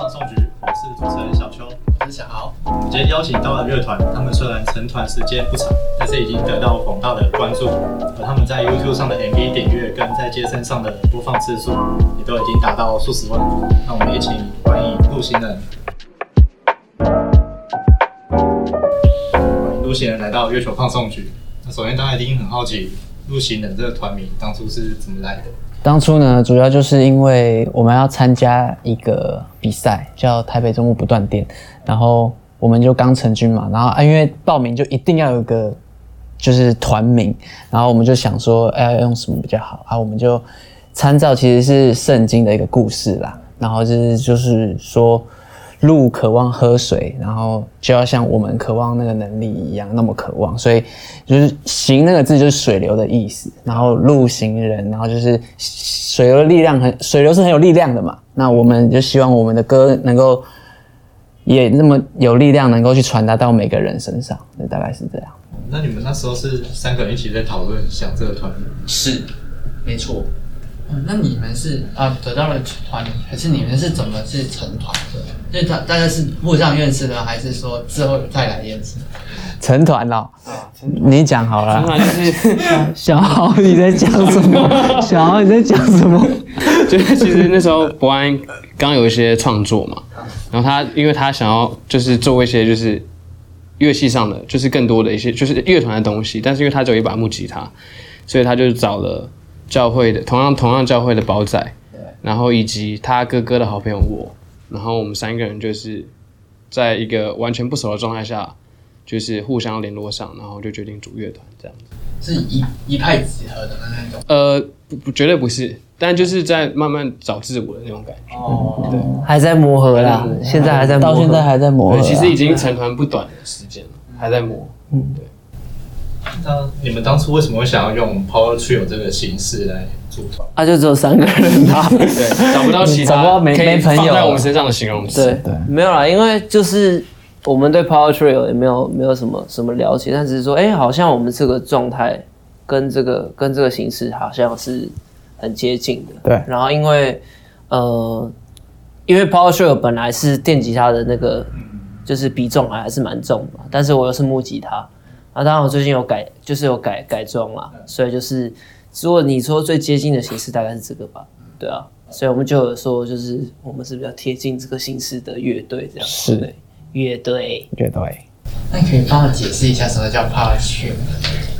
放送局，我是主持人小邱。我是小豪。我们今天邀请到了乐团，他们虽然成团时间不长，但是已经得到广大的关注，而他们在 YouTube 上的 MV 点阅跟在街声上的播放次数，也都已经达到数十万。那我们也请欢迎陆行人。欢迎陆行人来到月球放送局。那首先大家一定很好奇，陆行人这个团名当初是怎么来的？当初呢，主要就是因为我们要参加一个比赛，叫台北中部不断电，然后我们就刚成军嘛，然后啊，因为报名就一定要有个就是团名，然后我们就想说，哎，要用什么比较好啊？我们就参照其实是圣经的一个故事啦，然后就是就是说。鹿渴望喝水，然后就要像我们渴望那个能力一样那么渴望，所以就是“行”那个字就是水流的意思。然后鹿行人，然后就是水流的力量很，水流是很有力量的嘛。那我们就希望我们的歌能够也那么有力量，能够去传达到每个人身上。那大概是这样。那你们那时候是三个人一起在讨论想这个团名？是，没错。那你们是啊得到了团名，可是你们是怎么是成团的？就大大概是互相认识的，还是说之后再来认识？成团了，你讲好了。成团就是小豪你在讲什么？小豪你在讲什么？就是其实那时候博安刚有一些创作嘛，然后他因为他想要就是做一些就是乐器上的，就是更多的一些就是乐团的东西，但是因为他只有一把木吉他，所以他就找了。教会的同样同样教会的宝仔，然后以及他哥哥的好朋友我，然后我们三个人就是在一个完全不熟的状态下，就是互相联络上，然后就决定组乐团这样子。是一一派即合的那种？呃，不不，绝对不是，但就是在慢慢找自我的那种感觉。哦，对，还在磨合啦，现在还在到现在还在磨合。其实已经成团不短的时间了，还在磨。嗯，对。那你们当初为什么会想要用 Power Trio 这个形式来组团？啊，就只有三个人啊，对，找不到其他，找不到没没朋友在我们身上的形容词。对对，没有啦，因为就是我们对 Power Trio 也没有没有什么什么了解，但只是说，哎，好像我们这个状态跟这个跟这个形式好像是很接近的。对，然后因为呃，因为 Power Trio 本来是电吉他的那个就是比重还是蛮重的，但是我又是木吉他。啊，当然我最近有改，就是有改改装啦，所以就是如果你说最接近的形式大概是这个吧，对啊，所以我们就有说就是我们是比较贴近这个形式的乐队这样，是乐队，乐队。那你可以帮我解释一下什么叫 power trio？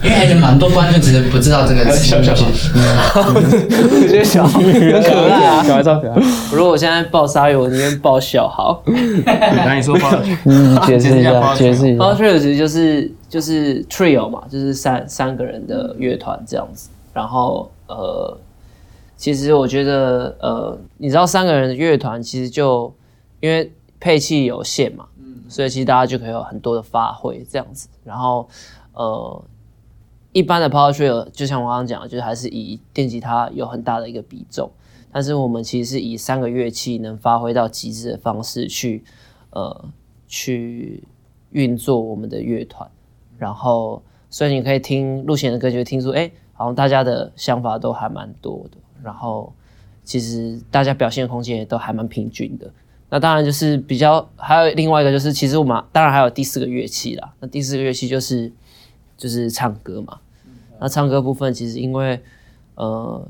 因为还是蛮多观众其实不知道这个词。小小，我觉得小豪很可爱啊，小孩超可爱。如果我现在报鲨鱼，我宁愿报小豪。那你说报，嗯，解释一下，解释一下。power 实就是就是 trio 嘛，就是三三个人的乐团这样子。然后呃，其实我觉得呃，你知道三个人的乐团其实就因为配器有限嘛。嗯。所以其实大家就可以有很多的发挥这样子，然后呃，一般的 power trio 就像我刚刚讲的，就是还是以电吉他有很大的一个比重，但是我们其实是以三个乐器能发挥到极致的方式去呃去运作我们的乐团，然后所以你可以听陆贤的歌，就听出哎，然后大家的想法都还蛮多的，然后其实大家表现空间也都还蛮平均的。那当然就是比较，还有另外一个就是，其实我们当然还有第四个乐器啦。那第四个乐器就是就是唱歌嘛。那唱歌部分其实因为呃，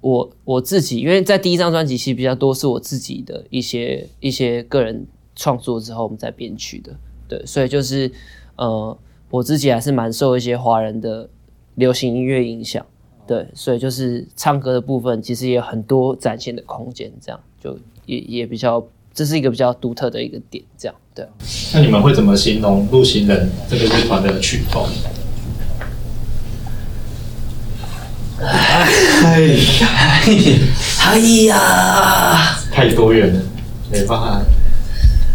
我我自己因为在第一张专辑其实比较多是我自己的一些一些个人创作之后我们再编曲的，对，所以就是呃我自己还是蛮受一些华人的流行音乐影响，对，所以就是唱歌的部分其实也有很多展现的空间，这样就。也也比较，这是一个比较独特的一个点，这样对。那你们会怎么形容陆行人这个乐团的曲风？哎呀，哎呀，太多元了，没办法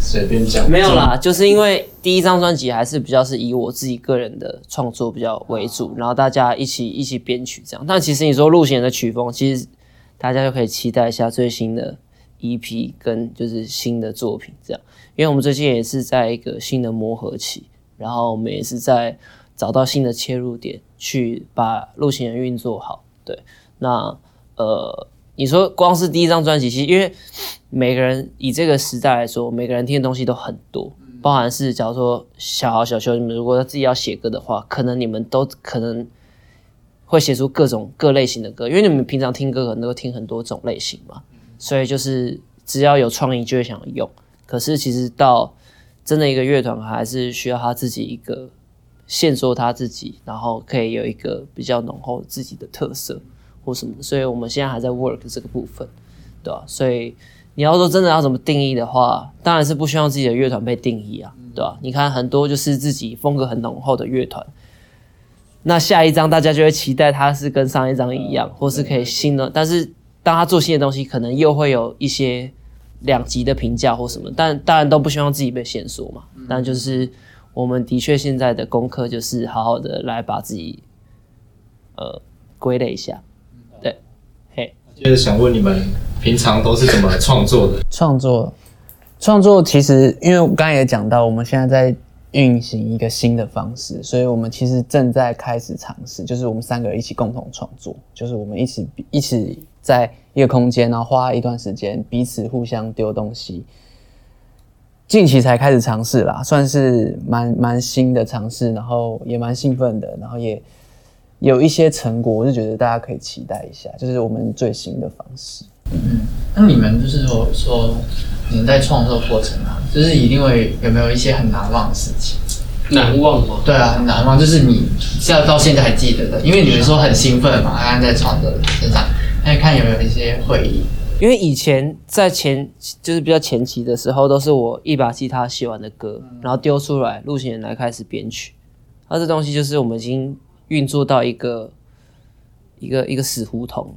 随便讲。没有啦，就是因为第一张专辑还是比较是以我自己个人的创作比较为主，然后大家一起一起编曲这样。但其实你说陆行人的曲风，其实大家就可以期待一下最新的。EP 跟就是新的作品这样，因为我们最近也是在一个新的磨合期，然后我们也是在找到新的切入点，去把陆行人运作好。对，那呃，你说光是第一张专辑，其实因为每个人以这个时代来说，每个人听的东西都很多，包含是假如说小豪、小修，你们如果自己要写歌的话，可能你们都可能会写出各种各类型的歌，因为你们平常听歌可能都听很多种类型嘛，所以就是只要有创意就会想用。可是其实到真的一个乐团，还是需要他自己一个线索，他自己，然后可以有一个比较浓厚自己的特色或什么。所以我们现在还在 work 这个部分，对吧？所以你要说真的要怎么定义的话，当然是不希望自己的乐团被定义啊，对吧？你看很多就是自己风格很浓厚的乐团，那下一张大家就会期待它是跟上一张一样，或是可以新的。但是当他做新的东西，可能又会有一些。两极的评价或什么，但当然都不希望自己被限缩嘛。但就是我们的确现在的功课就是好好的来把自己呃归类一下。就是，想问你们平常都是怎么创作的？创作，创作其实因为我刚才也讲到，我们现在在运行一个新的方式，所以我们其实正在开始尝试，就是我们三个人一起共同创作，就是我们一起一起。在一个空间，然后花一段时间，彼此互相丢东西。近期才开始尝试啦，算是蛮蛮新的尝试，然后也蛮兴奋的，然后也有一些成果，我就觉得大家可以期待一下，就是我们最新的方式。嗯，那你们就是说说你们在创作过程啊，就是一定会有没有一些很难忘的事情？难忘吗？对啊，很难忘，就是你是要到现在还记得的，因为你们说很兴奋嘛，刚刚在创作身上。那看有没有一些回忆，因为以前在前就是比较前期的时候，都是我一把吉他写完的歌，然后丢出来，录弦来开始编曲。那这东西就是我们已经运作到一个一个一个死胡同了，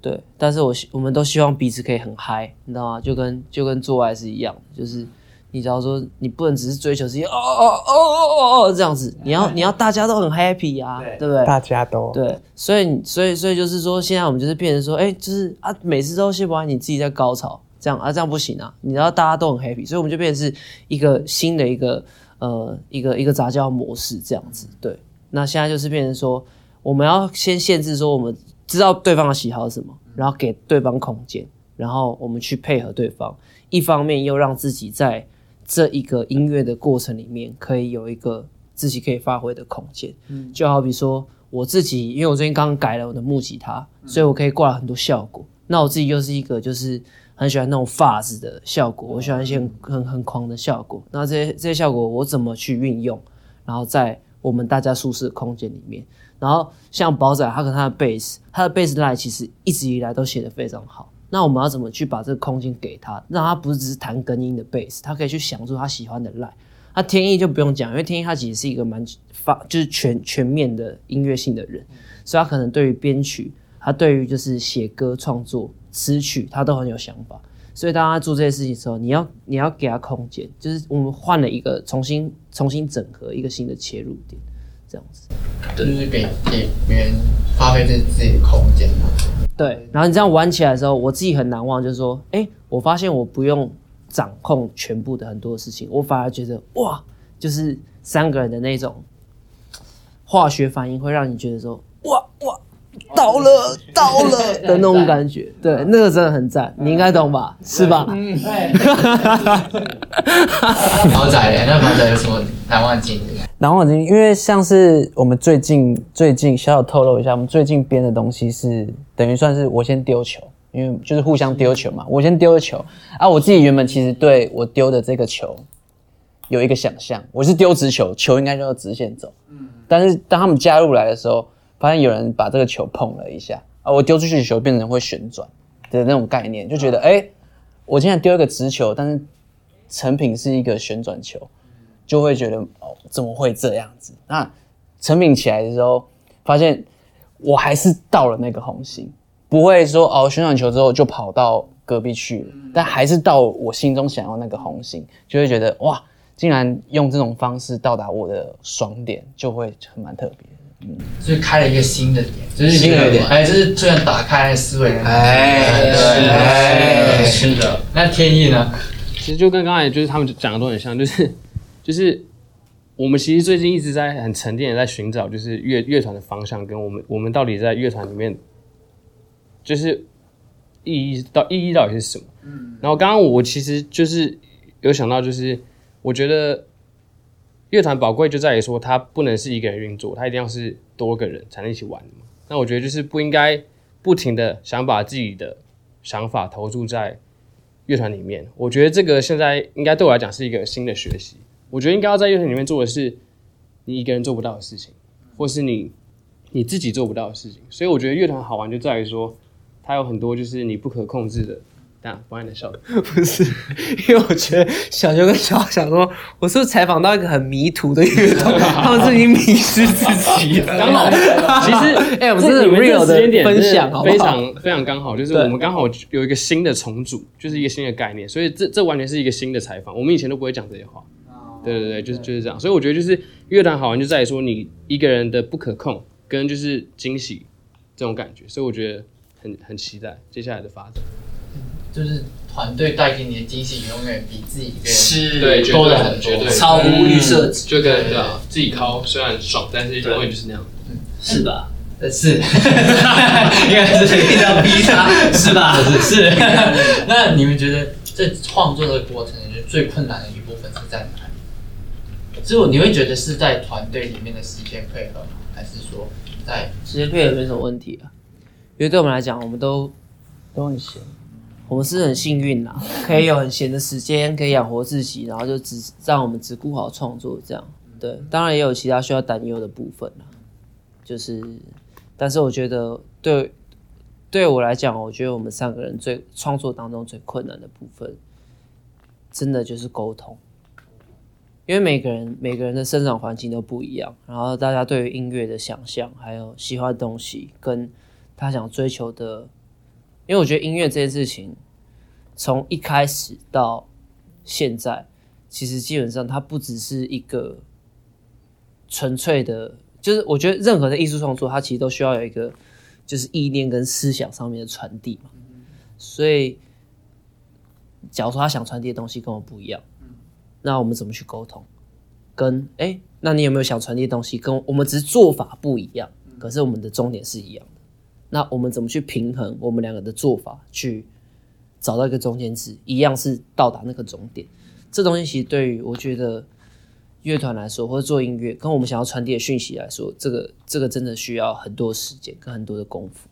对。但是我我们都希望彼此可以很嗨，你知道吗？就跟就跟做爱是一样，就是。你只要说，你不能只是追求自己哦哦哦哦哦这样子，你要你要大家都很 happy 啊，对不对？大家都对，所以所以所以就是说，现在我们就是变成说，哎，就是啊，每次都先把你自己在高潮，这样啊，这样不行啊，你要大家都很 happy，所以我们就变成是一个新的一个呃一个一个杂交模式这样子，对。那现在就是变成说，我们要先限制说，我们知道对方的喜好是什么，然后给对方空间，然后我们去配合对方，一方面又让自己在这一个音乐的过程里面，可以有一个自己可以发挥的空间。嗯，就好比说我自己，因为我最近刚改了我的木吉他，所以我可以挂很多效果。那我自己又是一个就是很喜欢那种发子的效果，我喜欢一些很很狂的效果。那这些这些效果我怎么去运用？然后在我们大家舒适的空间里面，然后像宝仔，他跟他的贝斯，他的贝斯 line 其实一直以来都写的非常好。那我们要怎么去把这个空间给他，让他不是只是弹根音的贝斯，他可以去想出他喜欢的 line。他天意就不用讲，因为天意他其实是一个蛮发就是全全面的音乐性的人，所以他可能对于编曲，他对于就是写歌创作词曲，他都很有想法。所以当他做这些事情的时候，你要你要给他空间，就是我们换了一个重新重新整合一个新的切入点，这样子，就是给给别人发挥自自己的空间。对，然后你这样玩起来的时候，我自己很难忘，就是说，哎，我发现我不用掌控全部的很多事情，我反而觉得哇，就是三个人的那种化学反应，会让你觉得说，到了 到了的那种感觉，对，那个真的很赞，你应该懂吧？是吧？嗯，对。毛仔，那毛仔有什么难忘经历？难忘经历，因为像是我们最近最近小小透露一下，我们最近编的东西是等于算是我先丢球，因为就是互相丢球嘛，我先丢了球啊，我自己原本其实对我丢的这个球有一个想象，我是丢直球，球应该就要直线走，嗯，但是当他们加入来的时候，发现有人把这个球碰了一下啊，我丢出去的球变成会旋转的那种概念，就觉得哎，我现在丢一个直球，但是成品是一个旋转球。就会觉得哦，怎么会这样子？那成品起来的时候，发现我还是到了那个红心，不会说哦，旋转球之后就跑到隔壁去了，但还是到我心中想要那个红心，就会觉得哇，竟然用这种方式到达我的爽点，就会很蛮特别嗯，所以开了一个新的点，就是新的点，哎，就是突然打开思维，哎，对，是的。那天意呢？其实就跟刚才就是他们讲的都很像，就是。就是我们其实最近一直在很沉淀的在寻找，就是乐乐团的方向，跟我们我们到底在乐团里面，就是意义到意义到底是什么？嗯，然后刚刚我其实就是有想到，就是我觉得乐团宝贵就在于说，它不能是一个人运作，它一定要是多个人才能一起玩嘛。那我觉得就是不应该不停的想把自己的想法投注在乐团里面。我觉得这个现在应该对我来讲是一个新的学习。我觉得应该要在乐团里面做的是你一个人做不到的事情，或是你。你自己做不到的事情，所以我觉得乐团好玩就在于说，它有很多就是你不可控制的。但不爱的笑的，不是，因为我觉得小熊跟小想说，我是不是采访到一个很迷途的乐团，他们是已经迷失自己了。刚好，其实 哎，我们是 real 的分享，非常非常刚好，就是我们刚好有一个新的重组，就是一个新的概念，所以这这完全是一个新的采访，我们以前都不会讲这些话。对对对，就是就是这样，所以我觉得就是乐团好玩就在于说你一个人的不可控。跟就是惊喜这种感觉，所以我觉得很很期待接下来的发展。就是团队带给你的惊喜，永远比自己一个人是对多的很，绝对超无预设，就跟对啊，自己靠虽然爽，但是永远就是那样，是吧？是，应该是一定要逼他，是吧？是是。那你们觉得在创作的过程，就最困难的一部分是在哪里？之后你会觉得是在团队里面的时间配合吗？还是说在？时间配合没什么问题啊，因为对我们来讲，我们都都很闲，我们是很幸运啦，可以有很闲的时间，可以养活自己，然后就只让我们只顾好创作这样。对，当然也有其他需要担忧的部分啦，就是，但是我觉得对对我来讲，我觉得我们三个人最创作当中最困难的部分，真的就是沟通。因为每个人每个人的生长环境都不一样，然后大家对于音乐的想象，还有喜欢的东西，跟他想追求的，因为我觉得音乐这件事情，从一开始到现在，其实基本上它不只是一个纯粹的，就是我觉得任何的艺术创作，它其实都需要有一个就是意念跟思想上面的传递嘛。所以，假如说他想传递的东西跟我不一样。那我们怎么去沟通？跟哎，那你有没有想传递的东西？跟我们只是做法不一样，可是我们的终点是一样。那我们怎么去平衡我们两个的做法，去找到一个中间值，一样是到达那个终点？这东西其实对于我觉得乐团来说，或者做音乐，跟我们想要传递的讯息来说，这个这个真的需要很多时间跟很多的功夫。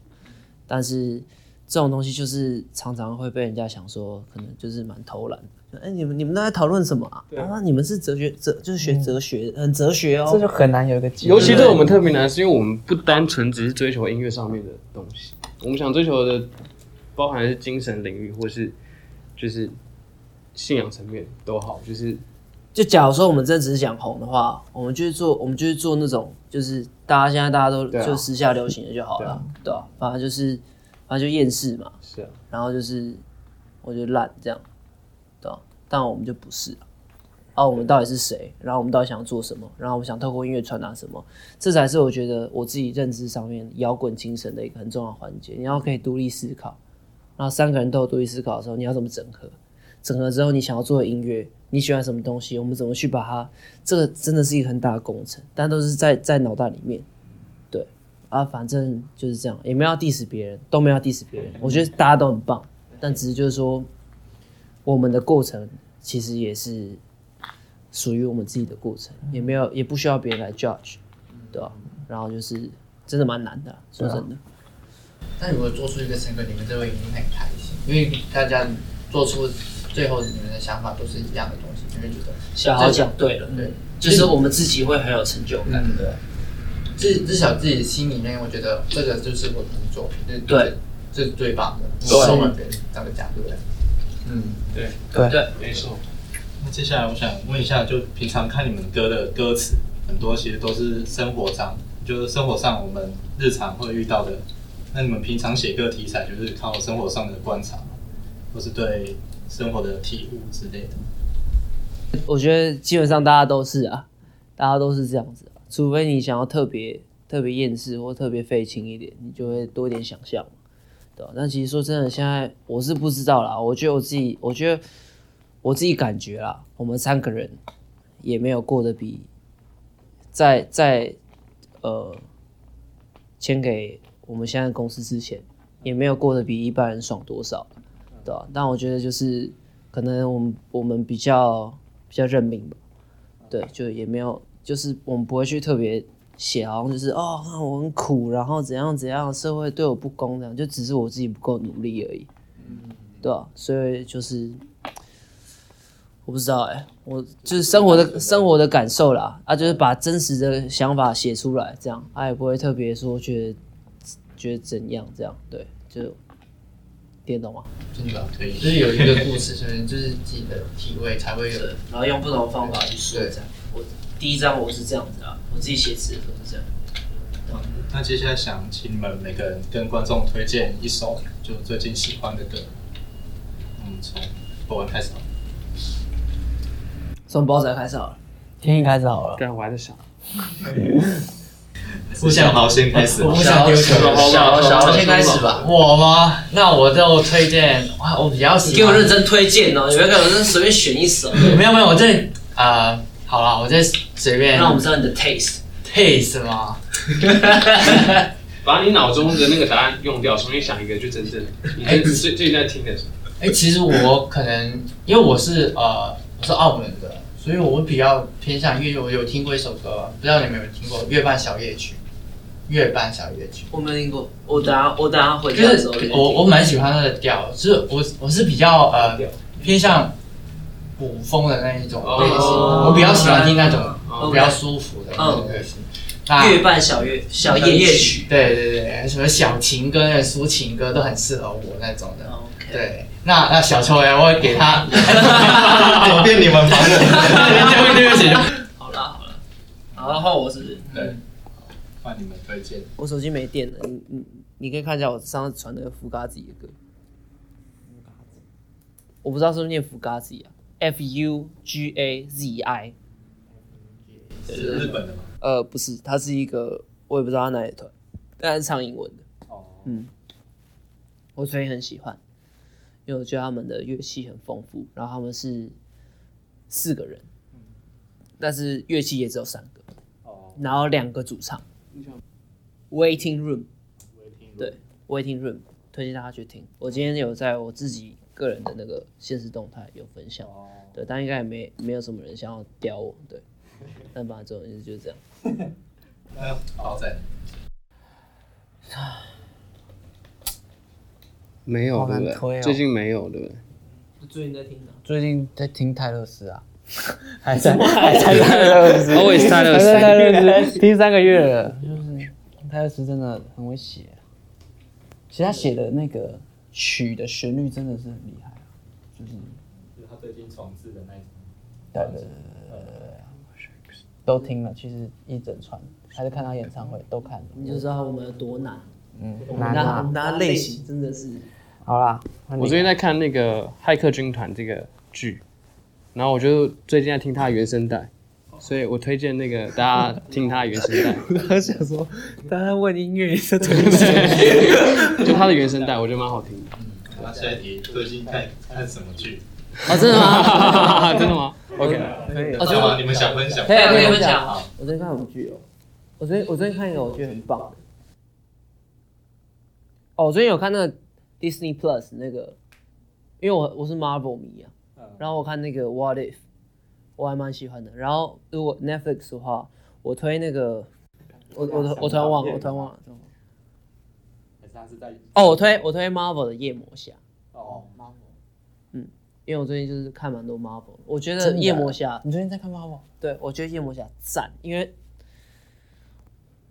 但是这种东西就是常常会被人家想说，可能就是蛮偷懒。哎，你们你们都在讨论什么啊？啊，你们是哲学哲，就是学哲学，很哲学哦。这就很难有一个，尤其对我们特别难，是因为我们不单纯只是追求音乐上面的东西，我们想追求的包含是精神领域，或是就是信仰层面都好。就是就假如说我们真的只是想红的话，我们就是做，我们就是做那种，就是大家现在大家都就时下流行的就好了，对吧？反正就是反正就厌世嘛，是啊。然后就是我觉得烂这样。但我们就不是啊！我们到底是谁？然后我们到底想要做什么？然后我们想透过音乐传达什么？这才是我觉得我自己认知上面摇滚精神的一个很重要环节。你要可以独立思考，然后三个人都有独立思考的时候，你要怎么整合？整合之后，你想要做的音乐，你喜欢什么东西？我们怎么去把它？这个真的是一个很大的工程，但都是在在脑袋里面。对啊，反正就是这样，也没有 diss 别人，都没有 diss 别人。我觉得大家都很棒，但只是就是说。我们的过程其实也是属于我们自己的过程，也没有也不需要别人来 judge，对吧？然后就是真的蛮难的，说真的。那如果做出一个成果，你们就会一定很开心，因为大家做出最后你们的想法都是一样的东西，你会觉得小豪讲对了，对，就是我们自己会很有成就感，对。至至少自己心里面，我觉得这个就是我的作品，对，这是最棒的，送给别人这个奖，对不对？嗯，对对对，没错。那接下来我想问一下，就平常看你们歌的歌词，很多其实都是生活上，就是生活上我们日常会遇到的。那你们平常写歌题材，就是靠生活上的观察，或是对生活的体悟之类的？我觉得基本上大家都是啊，大家都是这样子，除非你想要特别特别厌世或特别废青一点，你就会多一点想象。对，但其实说真的，现在我是不知道啦。我觉得我自己，我觉得我自己感觉啦，我们三个人也没有过得比在在呃签给我们现在公司之前也没有过得比一般人爽多少，对吧？但我觉得就是可能我们我们比较比较认命吧，对，就也没有，就是我们不会去特别写，好像就是哦，我很苦，然后怎样怎样，社会对我不公这样，就只是我自己不够努力而已，对吧？所以就是我不知道哎、我就是生活的生活的感受啦，啊，就是把真实的想法写出来，这样，啊，也不会特别说觉得觉得怎样这样，对，就听得懂吗？真的可以就是有一个故事，就是自己的体会才会有。然后用不同的方法去说这样。我第一张我是这样子啊，我自己写词的时候是这样。那接下来想请你们每个人跟观众推荐一首就最近喜欢的歌。嗯，从博文开始好了。从包仔开始好了。天一开始好了，对啊，我还在想，不想好先开始。我不想丢球，小小我先开始吧。我吗？那我就推荐哇，我比较喜欢。给我认真推荐哦，你不要给我认真随便选一首，没有没有，我这呃，好了，我再随便。那我们知道你的 taste。taste 吗？把你脑中的那个答案用掉，重新想一个，就真正你最最最近在听的时候，哎、其实我可能因为我是呃我是澳门的，所以我比较偏向粤语。我有听过一首歌，不知道你们有没有听过《月半小夜曲》？月半小夜曲。我没听过，我等下我等下回就是家的时候。我我蛮喜欢它的调，就是我我是比较呃偏向古风的那一种类型，哦我比较喜欢听那种哦比较舒服的那种类型。那月半小月小夜夜曲。对对对，什么小情歌、抒情歌都很适合我那种的。对，那那小秋呀，我会给他，走遍你们防我。对不起，好啦好啦，好然后我是对，换你们推荐。我手机没电了，你你你可以看一下我上次传那个福嘎子的歌。我不知道是不是念福嘎子啊，F U G A Z I。是日本的吗？呃，不是，它是一个我也不知道它哪里的团，但是唱英文的。哦，嗯，我所以很喜欢，因为我觉得他们的乐器很丰富，然后他们是四个人，但是乐器也只有三个，哦，然后两个主唱。Waiting Room，对，Waiting Room，推荐大家去听。我今天有在我自己个人的那个现实动态有分享，哦，对，但应该也没没有什么人想要屌我，对。但反正这种意思就是这样。哎呦，好在。没有对不对？最近没有对不对？最近在听的，最近在听泰勒斯啊，还在还在泰勒斯 Always 泰勒斯 泰勒斯听三个月了，就是泰勒斯真的很会写，其实他写的那个曲的旋律真的是很厉害啊，就是就是他最近重置的那一种。对对对对对对，都听了，其实一整串，还是看他演唱会都看了，你就知道我们有多难。嗯，我们拿我们拿类型真的是，好啦，我最近在看那个《骇客军团》这个剧，然后我就最近在听他的原声带，所以我推荐那个大家听他的原声带，他想说，大家问音乐是推 荐，就他的原声带，我觉得蛮好听的。那下一题，最近看看什么剧？啊，真的吗？真的吗？OK，可以哦知道吗？你们想分享？可以啊可以分享好。我最近看什么剧哦？我最近我最近看一个我觉得很棒的。哦，我最近有看那个 Disney Plus 那个，因为我我是 Marvel 迷啊，然后我看那个 What If，我还蛮喜欢的。然后如果 Netflix 的话，我推那个，我我我突然忘了，我突然忘了。突然忘了还是他是在哦，我推我推 Marvel 的夜魔侠，哦嗯，因为我最近就是看蛮多 Marvel，我觉得夜魔侠你最近在看 Marvel？？对，我觉得夜魔侠赞，因为，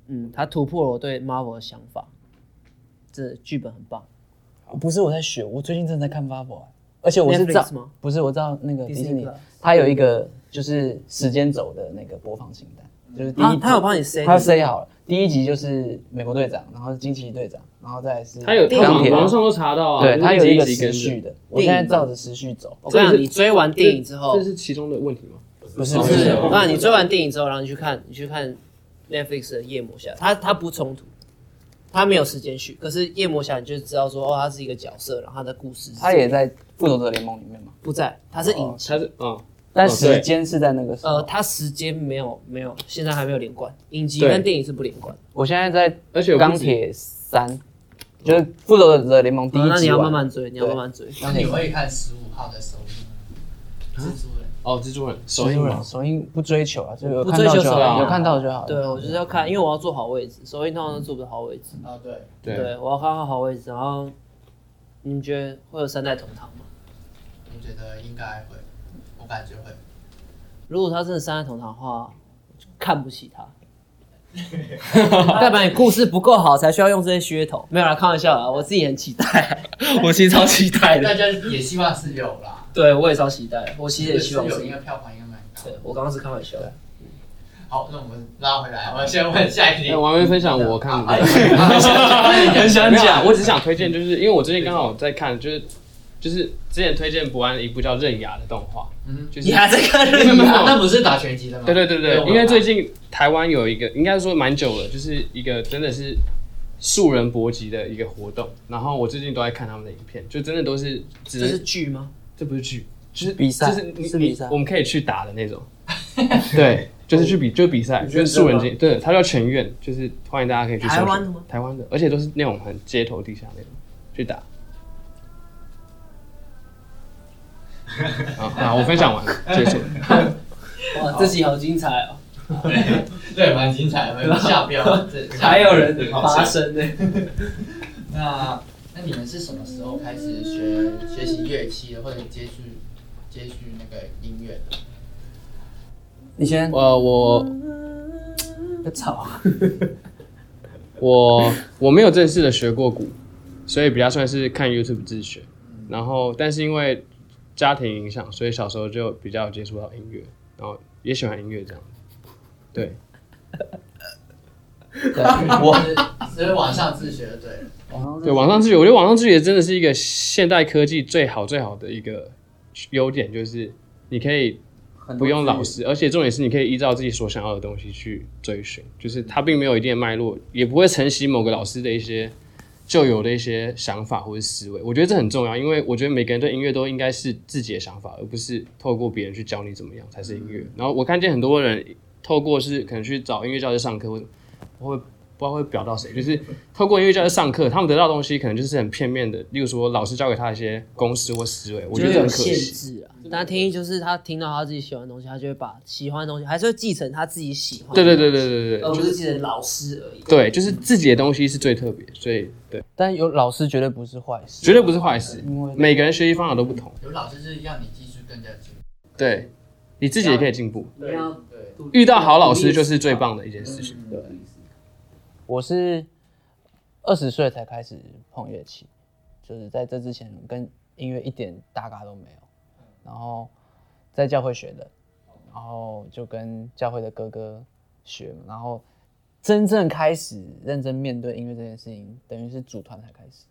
嗯，他突破了我对 Marvel 的想法，这剧本很棒。不是我在学，我最近正在看 Marvel，而且我是知道吗？不是我知道那个迪士尼它有一个就是时间轴的那个播放清单，就是第一集他他有帮你 say，他 say 好了，第一集就是美国队长，然后是惊奇队长，然后再是他有他钢铁，网网上都查到啊，对，它有一个时序。的，我现在照着时序走，我跟你讲，你追完电影之后这，是其中的问题吗？不是不是，不是。我告诉你，追完电影之后，然后你去看，你去看 Netflix 的夜魔侠，它它不冲突，他没有时间序，可是夜魔侠你就知道说，哦，他是一个角色，然后他的故事是他也在复仇者联盟里面吗，不在，他是影集。他是嗯，但时间是在那个时候呃，。他时间没有没有，现在还没有连贯，影集跟电影是不连贯。我现在在而且有钢铁三，就是《复仇者联盟》第一集。那你要慢慢追，你要慢慢追。那你会看十五号的首映蜘蛛人哦，蜘蛛人首映嘛，首映不追求啊，这个不追求首映，有看到就好。对我就是要看，因为我要坐好位置，首映通常都坐不好位置。啊，对对，我要看到好位置。然后你们觉得会有三代同堂吗？我觉得应该会，我感觉会。如果他真的三代同堂的话，看不起他。代表你故事不够好，才需要用这些噱头。没有啦，开玩笑啦，我自己很期待，我其实超期待的。大家也希望是有啦。对，我也超期待，我其实也希望是。因为票房应该蛮高。对，我刚刚是开玩笑。好，那我们拉回来，我先问下一题。我还没分享我看的。很想讲，我只想推荐，就是因为我最近刚好在看，就是。就是之前推荐博安一部叫《刃牙》的动画，嗯，就是你还在看《刃牙》？那不是打拳击的吗？对对对对，因为最近台湾有一个，应该说蛮久了，就是一个真的是素人搏击的一个活动。然后我最近都在看他们的影片，就真的都是。只是剧吗？这不是去，就是比赛，就是你比赛，我们可以去打的那种。对，就是去比，就是比赛，就是素人竞，对，它叫全院，就是欢迎大家可以去。台湾的吗？台湾的，而且都是那种很街头地下那种去打。好，我分享完了，结束。哇，这集好精彩哦！对，蛮精彩的，下标，还有人发声呢。那那你们是什么时候开始学学习乐器的，或者接触接触那个音乐的？你先。呃，我。吵。我我没有正式的学过鼓，所以比较算是看 YouTube 自学。然后，但是因为家庭影响，所以小时候就比较接触到音乐，然后也喜欢音乐这样。对，我所以网上自学的对，对网上自学，我觉得网上自学真的是一个现代科技最好最好的一个优点，就是你可以不用老师，而且重点是你可以依照自己所想要的东西去追寻，就是它并没有一定的脉络，也不会承袭某个老师的一些。旧有的一些想法或者思维，我觉得这很重要，因为我觉得每个人对音乐都应该是自己的想法，而不是透过别人去教你怎么样才是音乐。然后我看见很多人透过是可能去找音乐教师上课，或会。不知道会表到谁，就是透过音乐教室上课，他们得到东西可能就是很片面的。例如说，老师教给他一些公式或思维，我觉得很可惜啊。大家听就是他听到他自己喜欢的东西，他就会把喜欢的东西还是会继承他自己喜欢。对对对对对对，而不是继承老师而已。对，就是自己的东西是最特别，所以对。但有老师绝对不是坏事，绝对不是坏事，因为每个人学习方法都不同。有老师是让你技术更加进步，对，你自己也可以进步。对对，遇到好老师就是最棒的一件事情。对。我是二十岁才开始碰乐器，就是在这之前跟音乐一点搭嘎都没有，然后在教会学的，然后就跟教会的哥哥学，然后真正开始认真面对音乐这件事情，等于是组团才开始，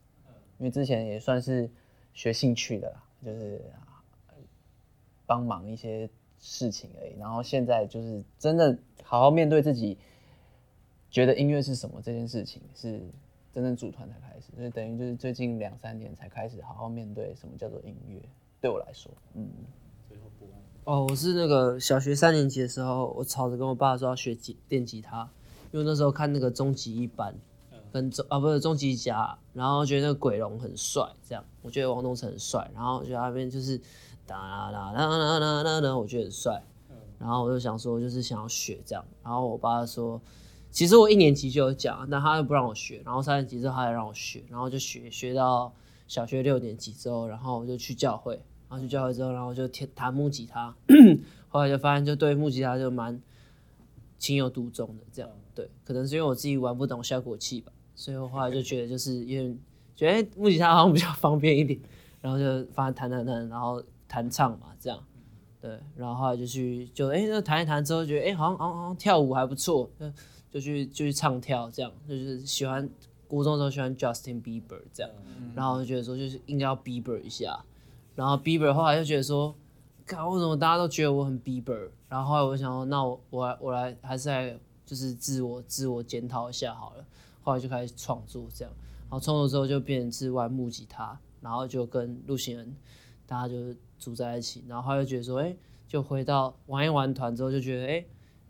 因为之前也算是学兴趣的啦，就是帮忙一些事情而已，然后现在就是真的好好面对自己。觉得音乐是什么这件事情是真正组团才开始，所以等于就是最近两三年才开始好好面对什么叫做音乐。对我来说，嗯。最后不哦，我是那个小学三年级的时候，我吵着跟我爸说要学吉电吉他，因为那时候看那个终极一班，跟终啊不是终极甲，然后觉得那个鬼龙很帅，这样我觉得王东城很帅，然后觉得那边就是哒啦啦啦啦啦啦，我觉得很帅，然后我就想说就是想要学这样，然后我爸说。其实我一年级就有讲，但他又不让我学，然后三年级之后他也让我学，然后就学学到小学六年级之后，然后我就去教会，然后去教会之后，然后就弹弹木吉他，后来就发现就对木吉他就蛮情有独钟的，这样对，可能是因为我自己玩不懂效果器吧，所以我后来就觉得就是因为觉得木吉他好像比较方便一点，然后就发现弹弹弹，然后弹唱嘛这样，对，然后后来就去就哎那弹一弹之后觉得哎好像好像好像跳舞还不错。就去就去唱跳，这样就是喜欢，初中的时候喜欢 Justin Bieber 这样，然后就觉得说就是应该要 Bieber 一下，然后 Bieber 后来就觉得说，看为什么大家都觉得我很 Bieber，然后后来我想说，那我我来我来还是来就是自我自我检讨一下好了，后来就开始创作这样，然后创作之后就变成是玩木吉他，然后就跟陆行人大家就组在一起，然后后来就觉得说，哎，就回到玩一玩团之后就觉得，哎。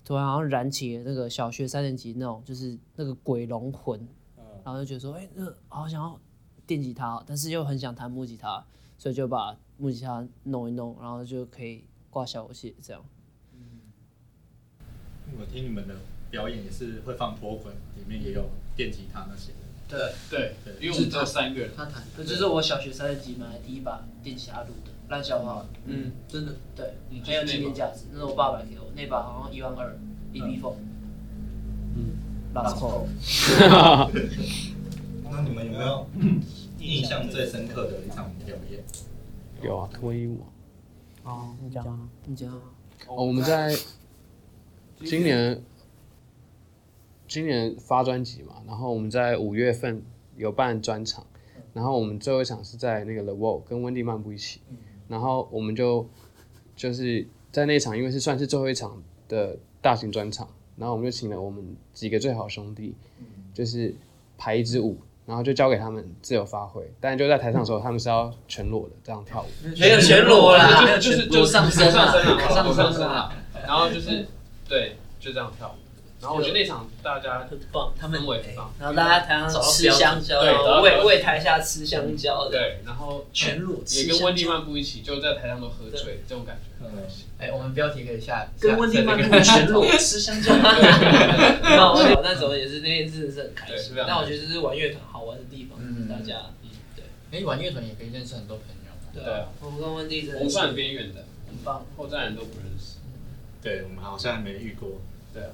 突然好像燃起了那个小学三年级那种，就是那个鬼龙魂，然后就觉得说，哎，那好想要电吉他，但是又很想弹木吉他，所以就把木吉他弄一弄，然后就可以挂小游戏这样。我听你们的表演也是会放脱轨，里面也有电吉他那些。对对对，因为我们只有三个人，他弹，这就是我小学三年级买的第一把电吉他录的，烂笑话。嗯，真的，对，很有纪念价值。那是我爸爸给我，那把好像一万二，E B Four。嗯，拉错。那你们有没有印象最深刻的一场表演？有啊，脱衣舞。哦，你讲，你讲。哦，我们在今年。今年发专辑嘛，然后我们在五月份有办专场，然后我们最后一场是在那个 The Wall 跟温蒂漫步一起，然后我们就就是在那场，因为是算是最后一场的大型专场，然后我们就请了我们几个最好兄弟，就是排一支舞，然后就交给他们自由发挥，但就在台上的时候，他们是要全裸的这样跳舞，没有全裸啦，就是就上身上身上身了，然后就是对，就这样跳舞。然后我觉得那场大家很棒，他们氛很棒。然后大家台上吃香蕉，为为台下吃香蕉。对，然后全裸，也跟温蒂漫步一起，就在台上都喝醉，这种感觉。哎，我们标题可以下，跟温蒂漫步全裸 吃香蕉。那我那时候也是那天真的是很开心。但我觉得这是玩乐团好玩的地方，大家。对，哎，玩乐团也可以认识很多朋友。对啊，我们跟温蒂真的。我们算边缘的，很棒，后站人都不认识。对我们好像没遇过。对啊，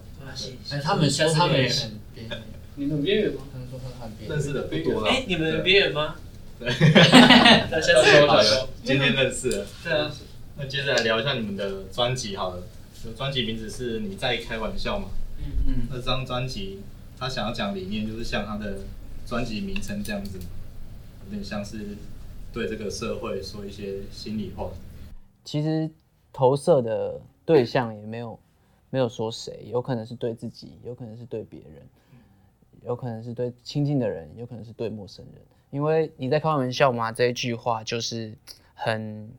哎，他们说他们也很边缘，你们边缘吗？他们说他们很边缘，认识的不多了。哎，你们边缘吗？对，那下次好了，今天认识了。对啊，那接着来聊一下你们的专辑好了。就专辑名字是你在开玩笑嘛？嗯嗯。那张专辑他想要讲理念，就是像他的专辑名称这样子，有点像是对这个社会说一些心里话。其实投射的对象也没有。没有说谁，有可能是对自己，有可能是对别人，有可能是对亲近的人，有可能是对陌生人。因为你在开玩笑吗？这一句话就是很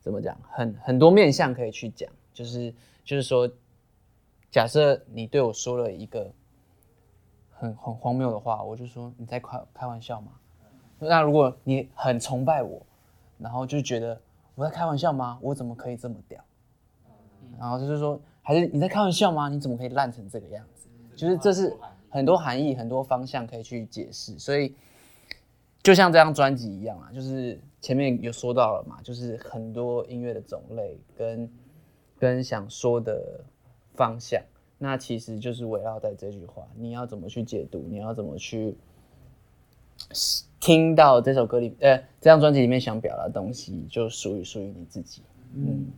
怎么讲，很很多面向可以去讲。就是就是说，假设你对我说了一个很很荒谬的话，我就说你在开开玩笑吗？那如果你很崇拜我，然后就觉得我在开玩笑吗？我怎么可以这么屌？然后就是说。还是你在开玩笑吗？你怎么可以烂成这个样子？就是这是很多含义、很多方向可以去解释。所以就像这张专辑一样啊，就是前面有说到了嘛，就是很多音乐的种类跟跟想说的方向，那其实就是围绕在这句话：你要怎么去解读？你要怎么去听到这首歌里？呃，这张专辑里面想表达的东西，就属于属于你自己。嗯，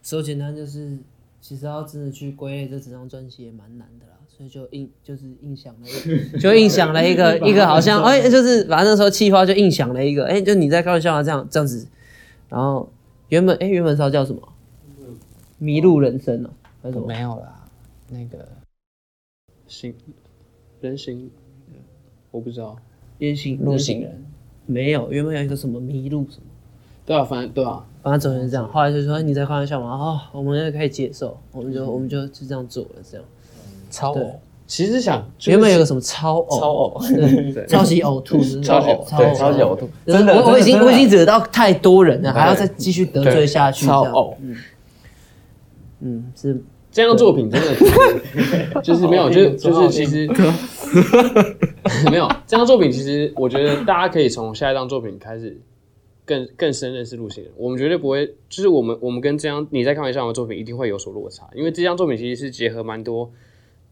说简单就是。其实要真的去归类这整张专辑也蛮难的啦，所以就印就是印象了，就印象了一个 一个 好像哎，就是反正那时候气话就印象了一个哎，就你在开玩笑啊这样这样子，然后原本哎原本是要叫什么？迷路人生哦，还是什么？没有啦，那个行人行，我不知道，人行路行人没有，原本有一个什么迷路什么？对啊，反正对啊。反正总是这样，后来就说你在开玩笑嘛，哦，我们也可以接受，我们就我们就就这样做了，这样。超呕，其实想原本有个什么超呕，超呕，超级呕吐，超级对，超级呕吐，真的，我我已经我已经惹到太多人了，还要再继续得罪下去，超呕，嗯，嗯，是这样作品真的 就是没有，就就是其实没有这样作品，其实我觉得大家可以从下一张作品开始。更更深认识陆行人，我们绝对不会，就是我们我们跟这张你在开玩笑的作品一定会有所落差，因为这张作品其实是结合蛮多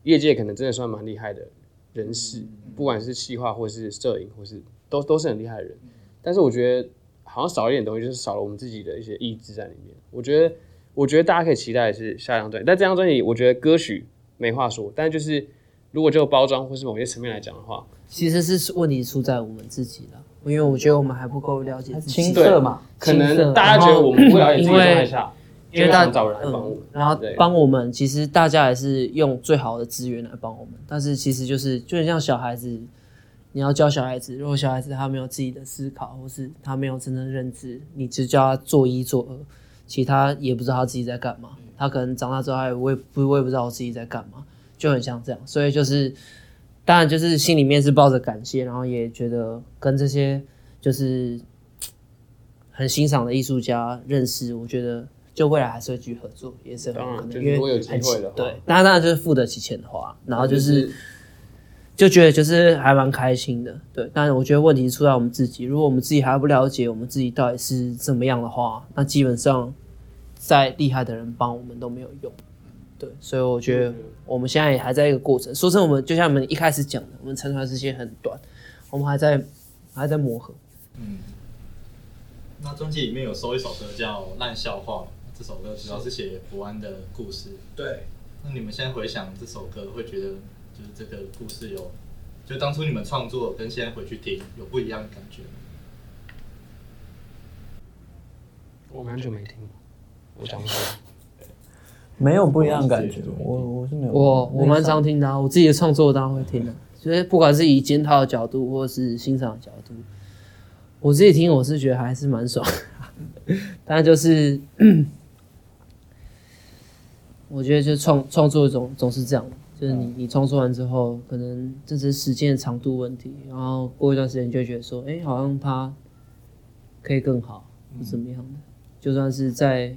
业界可能真的算蛮厉害的人士，不管是企划或是摄影或是都都是很厉害的人，但是我觉得好像少一点东西，就是少了我们自己的一些意志在里面。我觉得我觉得大家可以期待的是下一张专辑，但这张专辑我觉得歌曲没话说，但就是如果就包装或是某些层面来讲的话，其实是问题出在我们自己了。因为我觉得我们还不够了解自己，青涩嘛，可能大家觉得我们不了解自己状态下，因为大家找人来帮我们，然后帮我们，其实大家也是用最好的资源来帮我们，但是其实就是就很像小孩子，你要教小孩子，如果小孩子他没有自己的思考，或是他没有真正认知，你只教他做一做二，其他也不知道他自己在干嘛，他可能长大之后，我也不我也不知道我自己在干嘛，就很像这样，所以就是。当然就是心里面是抱着感谢，然后也觉得跟这些就是很欣赏的艺术家认识，我觉得就未来还是会继续合作，也是很可能，因为如果有机会的话，对，当然当然就是付得起钱的话，然后就是就觉得就是还蛮开心的，对。但是我觉得问题出在我们自己，如果我们自己还不了解我们自己到底是怎么样的话，那基本上再厉害的人帮我们都没有用。对，所以我觉得我们现在也还在一个过程。说真的，我们就像我们一开始讲的，我们成团时间很短，我们还在还在磨合。嗯，那专辑里面有收一首歌叫《烂笑话》，这首歌主要是写福安的故事。对。那你们现在回想这首歌，会觉得就是这个故事有，就当初你们创作跟现在回去听有不一样的感觉吗？我很久没听了，我讲一下。没有不一样的感觉，我我是没有。我我蛮常听的，我自己的创作当然会听的。所以不管是以检讨的角度，或是欣赏的角度，我自己听我是觉得还是蛮爽。当然就是，我觉得就创创作总总是这样，就是你你创作完之后，可能这是时间的长度问题，然后过一段时间就觉得说，哎，好像它可以更好，是怎么样的？就算是在。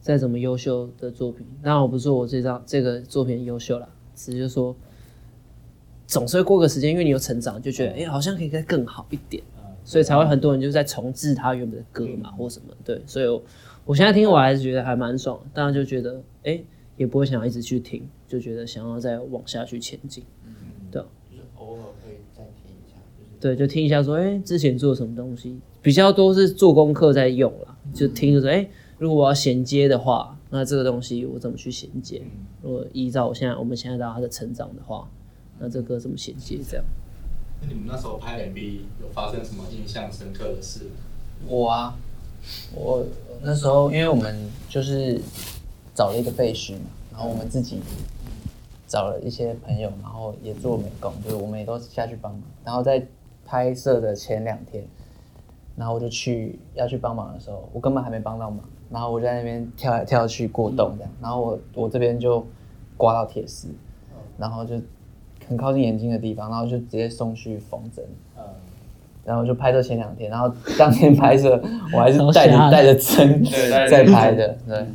再怎么优秀的作品，当然我不是说我这张这个作品优秀了，只是说总是会过个时间，因为你有成长，就觉得哎，好像可以再更好一点，所以才会很多人就在重置他原本的歌嘛，或什么对，所以我现在听我还是觉得还蛮爽，当然就觉得哎，也不会想要一直去听，就觉得想要再往下去前进，对，就是偶尔可以再听一下，对，就听一下说哎，之前做什么东西，比较多是做功课在用啦，就听着说哎。如果我要衔接的话，那这个东西我怎么去衔接？如果依照我现在我们现在到他的成长的话，那这歌怎么衔接？这样？那你们那时候拍 MV 有发生什么印象深刻的事？我啊，我那时候因为我们就是找了一个废墟嘛，然后我们自己找了一些朋友，然后也做美工，就是我们也都下去帮忙。然后在拍摄的前两天，然后我就去要去帮忙的时候，我根本还没帮到忙。然后我在那边跳来跳去过洞这样，然后我我这边就刮到铁丝，然后就很靠近眼睛的地方，然后就直接送去缝针，然后就拍摄前两天，然后当天拍摄 我还是带着带着针在拍的，对，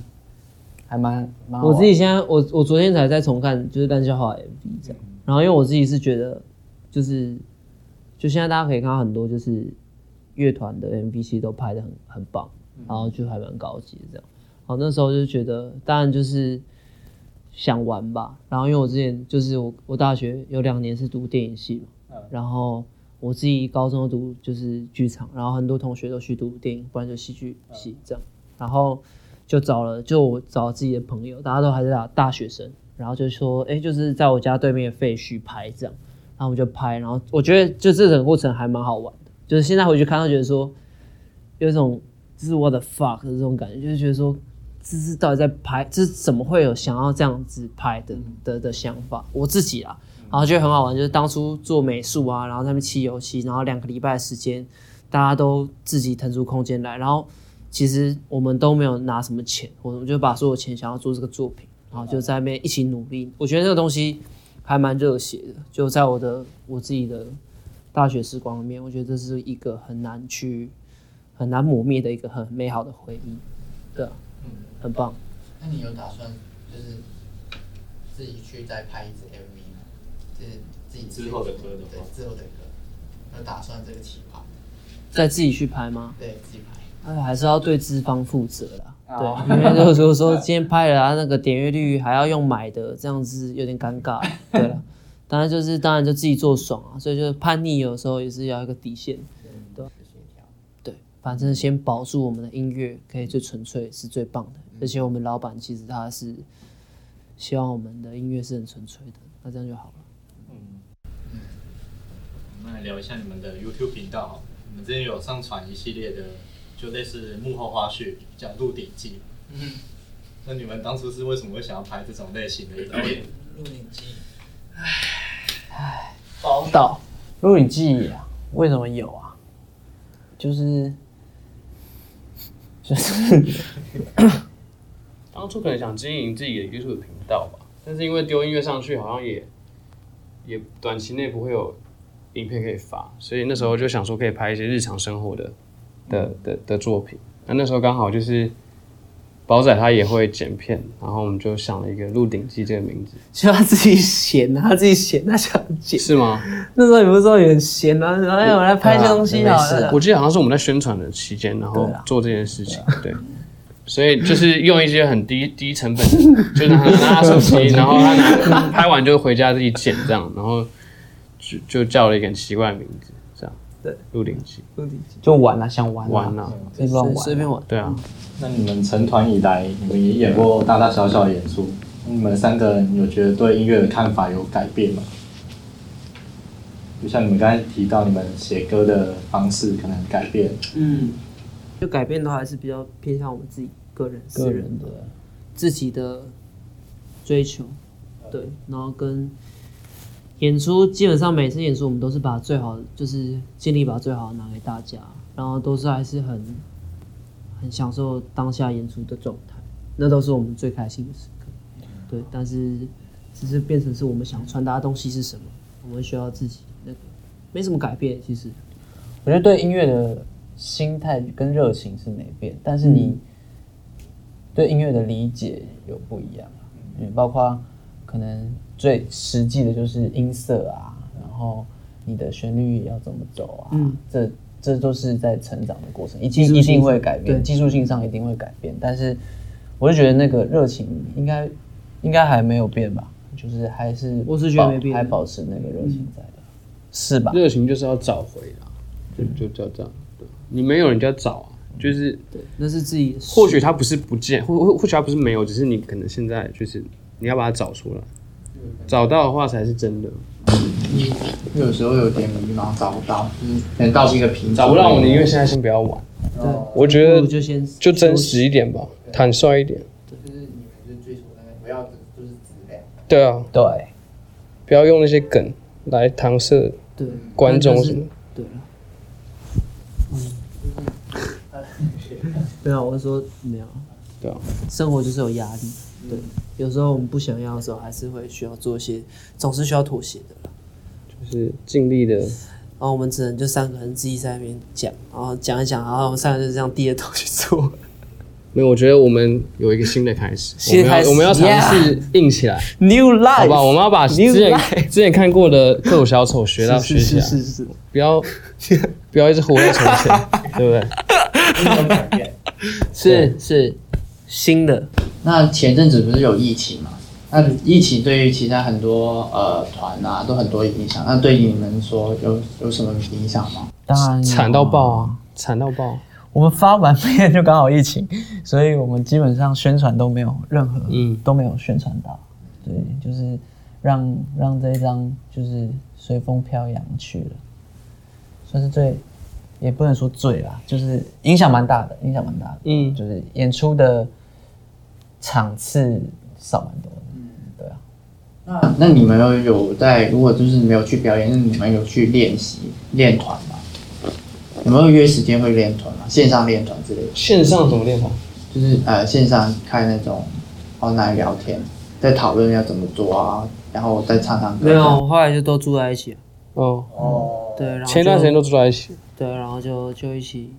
还蛮蛮。我自己现在我我昨天才在重看就是单笑话 MV 这样，然后因为我自己是觉得就是就现在大家可以看到很多就是乐团的 MV 其实都拍的很很棒。然后就还蛮高级的这样，好那时候就觉得，当然就是想玩吧。然后因为我之前就是我我大学有两年是读电影系嘛，然后我自己高中读就是剧场，然后很多同学都去读电影，不然就戏剧系这样。然后就找了就我找自己的朋友，大家都还是大大学生，然后就说，哎，就是在我家对面的废墟拍这样，然后我们就拍，然后我觉得就这整个过程还蛮好玩的，就是现在回去看到觉得说有一种。这是我的 fuck 的这种感觉，就是觉得说，这是到底在拍，这是怎么会有想要这样子拍的的的想法？我自己啊，然后觉得很好玩，就是当初做美术啊，然后他们漆油漆，然后两个礼拜的时间，大家都自己腾出空间来，然后其实我们都没有拿什么钱，我们就把所有钱想要做这个作品，然后就在那边一起努力。我觉得这个东西还蛮热血的，就在我的我自己的大学时光里面，我觉得这是一个很难去。很难磨灭的一个很美好的回忆，对，嗯，很棒。那你有打算就是自己去再拍一支 MV 吗？就是自己之后的歌的对，之后的歌有打算这个企划？再自己去拍吗？对，自己拍。哎，还是要对资方负责啦。对，因为如果说今天拍了啊，那个点阅率还要用买的，这样子有点尴尬。对了，当然就是当然就自己做爽啊，所以就是叛逆有时候也是要一个底线。反正先保住我们的音乐，可以最纯粹是最棒的。而且我们老板其实他是希望我们的音乐是很纯粹的，那这样就好了。嗯嗯，我们来聊一下你们的 YouTube 频道。你们之前有上传一系列的，就类似幕后花絮，叫《鹿鼎记》。嗯，那你们当初是为什么会想要拍这种类型的影片？鹿鼎记，唉唉，宝岛鹿鼎记啊，为什么有啊？就是。就 是当初可能想经营自己的 YouTube 频道吧，但是因为丢音乐上去好像也也短期内不会有影片可以发，所以那时候就想说可以拍一些日常生活的的的的作品。那那时候刚好就是宝仔他也会剪片，然后我们就想了一个《鹿鼎记》这个名字，就他自己闲啊，他自己闲，他想剪。是吗？那时候你不是说很闲啊？然后哎，我来拍一些东西好了。我记得好像是我们在宣传的期间，然后做这件事情，对。所以就是用一些很低低成本，就是拿他手机，然后他拿 拍完就回家自己剪这样，然后就就叫了一个很奇怪的名字。对，《鹿鼎记》。鹿鼎记就玩啊，想玩玩啊，随便玩，随便玩。对啊。那你们成团以来，你们也演过大大小小的演出，你们三个人有觉得对音乐的看法有改变吗？就像你们刚才提到，你们写歌的方式可能改变。嗯。就改变的话，还是比较偏向我们自己个人、个人的自己的追求，对。然后跟演出，基本上每次演出，我们都是把最好的，就是尽力把最好的拿给大家，然后都是还是很很享受当下演出的状态，那都是我们最开心的时刻。对，但是只是变成是我们想传达的东西是什么，我们需要自己那个没什么改变。其实，我觉得对音乐的。心态跟热情是没变，但是你对音乐的理解有不一样嗯，包括可能最实际的就是音色啊，然后你的旋律要怎么走啊，嗯，这这都是在成长的过程，一定一定会改变，技术性上一定会改变，但是我就觉得那个热情应该应该还没有变吧，就是还是我是觉得没变，还保持那个热情在的，是吧？热情就是要找回啦，就就叫这样。你没有人家找啊，就是对，那是自己。或许他不是不见，或或或许他不是没有，只是你可能现在就是你要把它找出来，找到的话才是真的。你有时候有点迷茫，找不到，嗯，可能到一个瓶找不到，我宁愿现在先不要玩。对，我觉得就先就真实一点吧，坦率一点。就是你们就追求那个不要就是质量。对啊，对，不要用那些梗来搪塞对观众什么。对。嗯，对啊，我是说没有。对啊，生活就是有压力。对，有时候我们不想要的时候，还是会需要做一些，总是需要妥协的。就是尽力的。然后我们只能就三个人自己在那边讲，然后讲一讲，然后我们三个人就这样低着头去做。没有，我觉得我们有一个新的开始。新开始，我们要尝试硬起来。New life，好吧，我们要把之前之前看过的 《各种小丑》学到学起来。是是是，不要不要一直活在从前，对不对？是是新的。那前阵子不是有疫情嘛？那疫情对于其他很多呃团啊都很多影响。那对你们说有有什么影响吗？当然惨到爆啊！惨到爆。我们发完片就刚好疫情，所以我们基本上宣传都没有任何，嗯，都没有宣传到。对，就是让让这一张就是随风飘扬去了，算是最。也不能说最啦，就是影响蛮大的，影响蛮大的。嗯，就是演出的场次少蛮多的。嗯，对啊。那那你们有有在？如果就是没有去表演，那你们有去练习练团吗？有没有约时间会练团啊？线上练团之类的？线上怎么练团？就是呃，线上开那种 online 聊天，在讨论要怎么做啊，然后再唱唱歌。没有，后来就都住在一起。哦哦，对，然后前段时间都住在一起。对，然后就就一起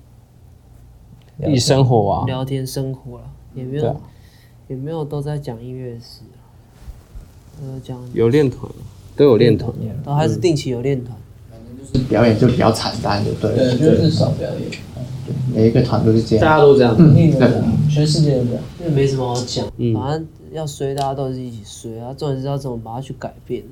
一起生活啊，聊天生活了，也没有也没有都在讲音乐史，呃，讲有练团，都有练团，都还是定期有练团，反正就是表演就比较惨淡就，对，对，就是少表演，对，每一个团都是这样，大家都这样，对，全世界都这样，因为没什么好讲，反正要衰，大家都是一起衰啊，重点是要怎么把它去改变，